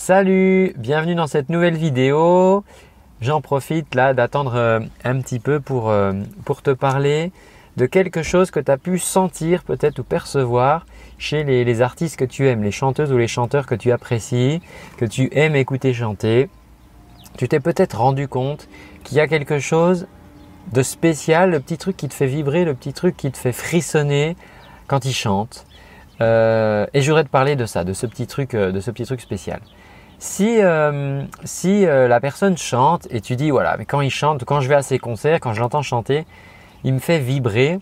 Salut, bienvenue dans cette nouvelle vidéo. J'en profite là d'attendre euh, un petit peu pour, euh, pour te parler de quelque chose que tu as pu sentir peut-être ou percevoir chez les, artistes que tu aimes, les chanteuses ou les chanteurs que tu apprécies, que tu aimes écouter chanter. Tu t'es peut-être rendu compte qu'il y a quelque chose de spécial, le petit truc qui te fait vibrer, le petit truc qui te fait frissonner quand ils chantent. Euh, et je voudrais te parler de ça, de ce petit truc, de ce petit truc spécial. Si, euh, si euh, la personne chante et tu dis voilà, mais quand il chante, quand je vais à ses concerts, quand je l'entends chanter, il me fait vibrer,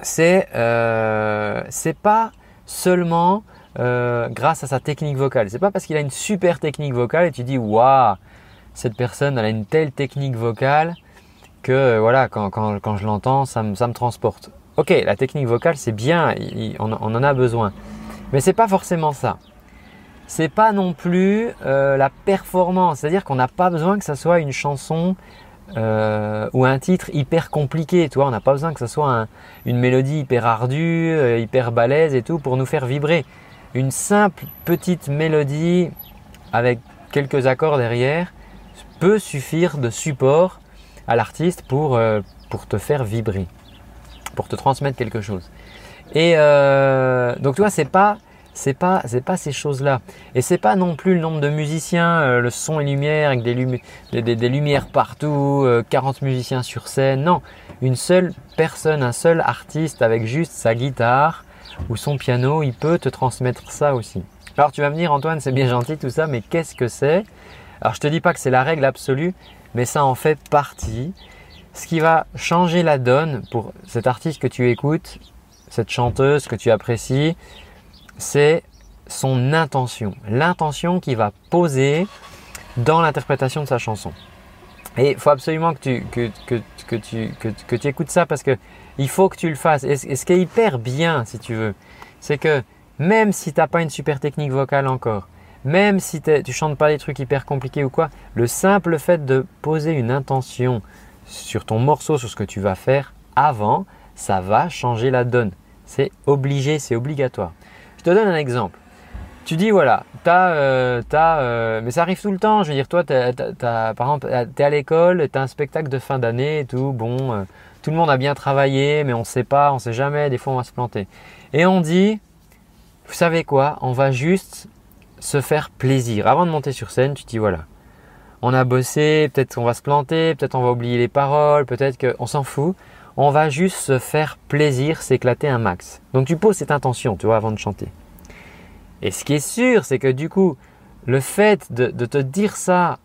c'est euh, pas seulement grâce à sa technique vocale. C'est pas parce qu'il a une super technique vocale et tu dis waouh, cette personne elle a une telle technique vocale que voilà, quand, quand, quand je l'entends, ça me, ça me transporte. Ok, la technique vocale c'est bien, on, on en a besoin, mais c'est pas forcément ça c'est pas non plus euh, la performance. C'est-à-dire qu'on n'a pas besoin que ça soit une chanson euh, ou un titre hyper compliqué. Tu vois, on n'a pas besoin que ça soit une mélodie hyper ardue, euh, hyper balèze et tout pour nous faire vibrer. Une simple petite mélodie avec quelques accords derrière peut suffire de support à l'artiste pour, pour te faire vibrer, pour te transmettre quelque chose. Et donc, tu vois, c'est pas c'est pas c'est pas ces choses-là. Et c'est pas non plus le nombre de musiciens, euh, le son et lumière avec des, lumières partout, 40 euh, musiciens sur scène. Non, une seule personne, un seul artiste avec juste sa guitare ou son piano, il peut te transmettre ça aussi. Alors tu vas me dire Antoine, c'est bien gentil tout ça, mais qu'est-ce que c'est? Alors je te dis pas que c'est la règle absolue, mais ça en fait partie. Ce qui va changer la donne pour cet artiste que tu écoutes, cette chanteuse que tu apprécies, c'est son intention, l'intention qu'il va poser dans l'interprétation de sa chanson. Et il faut absolument que tu, que, que, tu, que, tu écoutes ça parce que il faut que tu le fasses. Et, ce qui est hyper bien, si tu veux, c'est que même si tu n'as pas une super technique vocale encore, même si tu chantes pas des trucs hyper compliqués ou quoi, le simple fait de poser une intention sur ton morceau, sur ce que tu vas faire avant, ça va changer la donne. C'est obligé, c'est obligatoire. Je te donne un exemple. Tu dis voilà, tu as, euh, euh, mais ça arrive tout le temps. Je veux dire, toi, par exemple, tu es à l'école, tu as un spectacle de fin d'année et tout. Bon, euh, tout le monde a bien travaillé, mais on ne sait pas, on ne sait jamais. Des fois, on va se planter. Et on dit, vous savez quoi? On va juste se faire plaisir. Avant de monter sur scène, tu dis voilà, on a bossé, peut-être qu'on va se planter, peut-être on va oublier les paroles, peut-être qu'on s'en fout on va juste se faire plaisir, s'éclater un max. Donc tu poses cette intention, tu vois, avant de chanter. Et ce qui est sûr, c'est que du coup, le fait de, te dire ça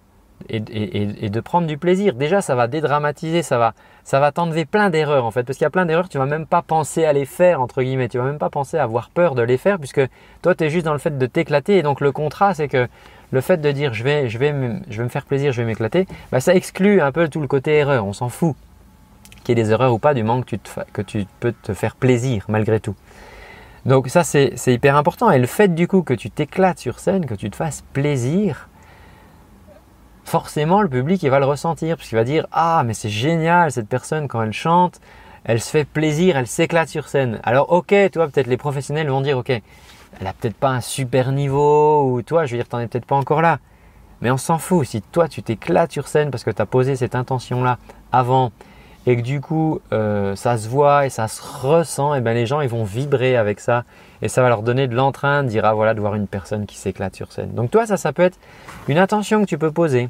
et, de prendre du plaisir, déjà ça va dédramatiser, ça va, ça va t'enlever plein d'erreurs en fait. Parce qu'il y a plein d'erreurs, tu vas même pas penser à les faire, entre guillemets. Tu vas même pas penser à avoir peur de les faire, puisque toi tu es juste dans le fait de t'éclater. Et donc le contrat, c'est que le fait de dire je vais, je vais, je vais me faire plaisir, je vais m'éclater, bah, ça exclut un peu tout le côté erreur, on s'en fout qu'il y ait des erreurs ou pas, du moment que tu, que tu peux te faire plaisir malgré tout. Donc ça, c'est hyper important. Et le fait du coup que tu t'éclates sur scène, que tu te fasses plaisir, forcément le public il va le ressentir parce qu'il va dire ah mais c'est génial cette personne quand elle chante, elle se fait plaisir, elle s'éclate sur scène. Alors ok, toi peut-être les professionnels vont dire ok, elle a peut-être pas un super niveau ou toi je veux dire t'en es peut-être pas encore là. Mais on s'en fout, si toi tu t'éclates sur scène parce que tu as posé cette intention là avant et que du coup euh, ça se voit et ça se ressent, et ben les gens ils vont vibrer avec ça et ça va leur donner de l'entrain dire ah voilà de voir une personne qui s'éclate sur scène. Donc toi ça ça peut être une intention que tu peux poser.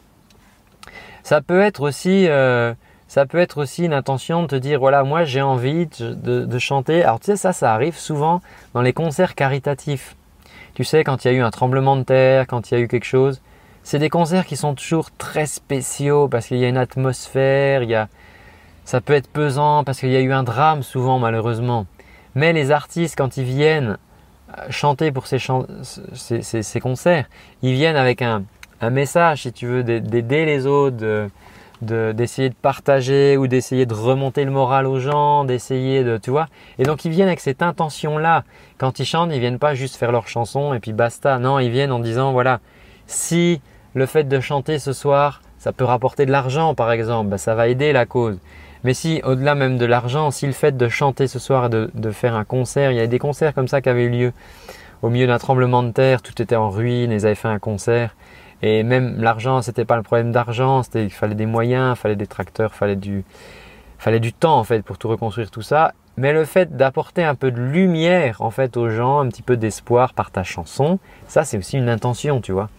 Ça peut être aussi euh, ça peut être aussi une intention de te dire voilà moi j'ai envie de, de, chanter. Alors tu sais ça ça arrive souvent dans les concerts caritatifs. Tu sais quand il y a eu un tremblement de terre, quand il y a eu quelque chose. C'est des concerts qui sont toujours très spéciaux parce qu'il y a une atmosphère, il y a, ça peut être pesant parce qu'il y a eu un drame souvent malheureusement. Mais les artistes, quand ils viennent euh, chanter pour ces, concerts, ils viennent avec un, message, si tu veux, d'aider les autres, d'essayer de, partager ou d'essayer de remonter le moral aux gens, d'essayer de, tu vois. Et donc ils viennent avec cette intention-là. Quand ils chantent, ils viennent pas juste faire leur chanson et puis basta. Non, ils viennent en disant, voilà, si le fait de chanter ce soir, ça peut rapporter de l'argent par exemple, ben, ça va aider la cause. Mais si, au-delà même de l'argent, si le fait de chanter ce soir et de, faire un concert, il y a des concerts comme ça qui avaient eu lieu au milieu d'un tremblement de terre, tout était en ruine, ils avaient fait un concert. Et même l'argent, c'était pas le problème d'argent, c'était il fallait des moyens, il fallait des tracteurs, il fallait du, fallait du temps en fait pour tout reconstruire tout ça. Mais le fait d'apporter un peu de lumière en fait aux gens, un petit peu d'espoir par ta chanson, ça c'est aussi une intention, tu vois.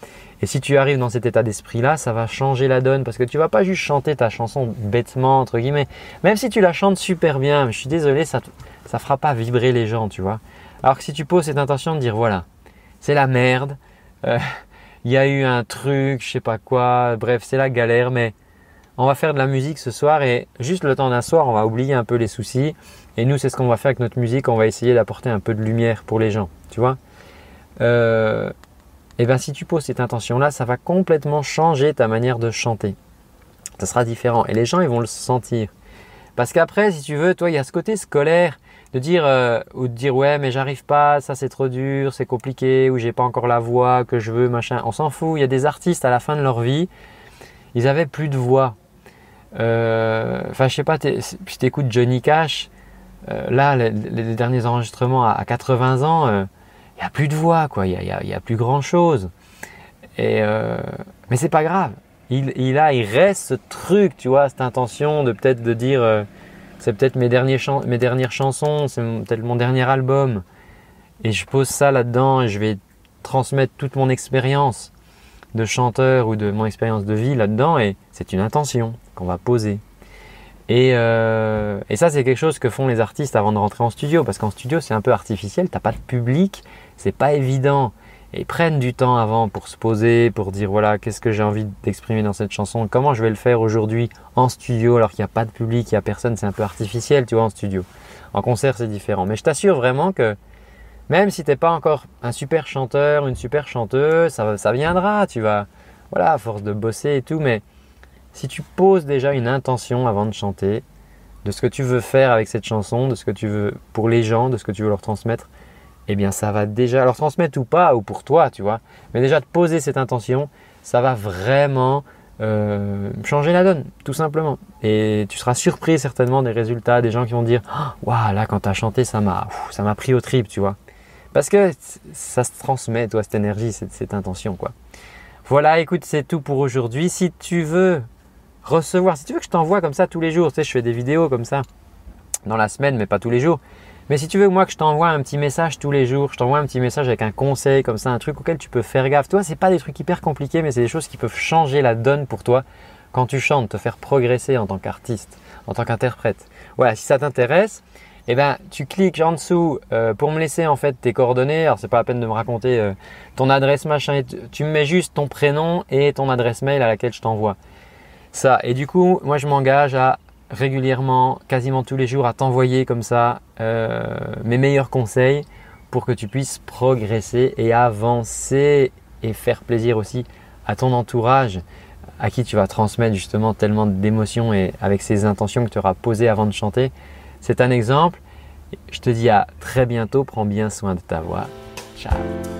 Et si tu arrives dans cet état d'esprit-là, ça va changer la donne parce que tu vas pas juste chanter ta chanson bêtement entre guillemets. Même si tu la chantes super bien, je suis désolé, ça ça fera pas vibrer les gens, tu vois. Alors que si tu poses cette intention de dire voilà, c'est la merde, euh, il y a eu un truc, je sais pas quoi, bref, c'est la galère, mais on va faire de la musique ce soir et juste le temps d'un soir, on va oublier un peu les soucis. Et nous, c'est ce qu'on va faire avec notre musique, on va essayer d'apporter un peu de lumière pour les gens, tu vois. Euh, et bien si tu poses cette intention-là, ça va complètement changer ta manière de chanter. Ça sera différent et les gens, ils vont le sentir. Parce qu'après, si tu veux, toi, il y a ce côté scolaire de dire euh, ou de dire ouais mais j'arrive pas, ça c'est trop dur, c'est compliqué, ou j'ai pas encore la voix que je veux, machin. On s'en fout. Il y a des artistes à la fin de leur vie, ils avaient plus de voix. Euh, enfin, je sais pas, si tu écoutes Johnny Cash, euh, là, les, derniers enregistrements à, 80 ans, il n'y a plus de voix, quoi. Il n'y a, plus grand chose. Et, mais c'est pas grave. Il, reste ce truc, tu vois, cette intention de peut-être de dire, c'est peut-être mes, mes dernières chansons, c'est peut-être mon dernier album. Et je pose ça là-dedans et je vais transmettre toute mon expérience de chanteur ou de mon expérience de vie là-dedans et c'est une intention qu'on va poser. Et, euh, et ça, c'est quelque chose que font les artistes avant de rentrer en studio parce qu'en studio, c'est un peu artificiel, t'as pas de public, c'est pas évident. Et ils prennent du temps avant pour se poser, pour dire voilà, qu'est-ce que j'ai envie d'exprimer dans cette chanson, comment je vais le faire aujourd'hui en studio alors qu'il n'y a pas de public, il n'y a personne, c'est un peu artificiel, tu vois, en studio. En concert, c'est différent. Mais je t'assure vraiment que même si tu n'es pas encore un super chanteur, une super chanteuse, ça, ça viendra, tu vas, voilà, à force de bosser et tout, mais si tu poses déjà une intention avant de chanter, de ce que tu veux faire avec cette chanson, de ce que tu veux pour les gens, de ce que tu veux leur transmettre, eh bien ça va déjà leur transmettre ou pas, ou pour toi, tu vois, mais déjà de poser cette intention, ça va vraiment euh, changer la donne, tout simplement. Et tu seras surpris certainement des résultats, des gens qui vont dire Waouh, là, quand tu as chanté, ça m'a, ça m'a pris au trip, tu vois. Parce que ça se transmet, toi, cette énergie, cette intention, quoi. Voilà, écoute, c'est tout pour aujourd'hui. Si tu veux recevoir, si tu veux que je t'envoie comme ça tous les jours, tu sais, je fais des vidéos comme ça dans la semaine, mais pas tous les jours. Mais si tu veux, moi, que je t'envoie un petit message tous les jours, je t'envoie un petit message avec un conseil comme ça, un truc auquel tu peux faire gaffe. Toi, c'est pas des trucs hyper compliqués, mais c'est des choses qui peuvent changer la donne pour toi quand tu chantes, te faire progresser en tant qu'artiste, en tant qu'interprète. Voilà, si ça t'intéresse, eh ben, tu cliques en dessous euh, pour me laisser en fait tes coordonnées. Alors c'est pas la peine de me raconter euh, ton adresse machin. Tu me mets juste ton prénom et ton adresse mail à laquelle je t'envoie ça. Et du coup, moi je m'engage à régulièrement, quasiment tous les jours, à t'envoyer comme ça euh, mes meilleurs conseils pour que tu puisses progresser et avancer et faire plaisir aussi à ton entourage à qui tu vas transmettre justement tellement d'émotions et avec ces intentions que tu auras posées avant de chanter. C'est un exemple. Je te dis à très bientôt. Prends bien soin de ta voix. Ciao.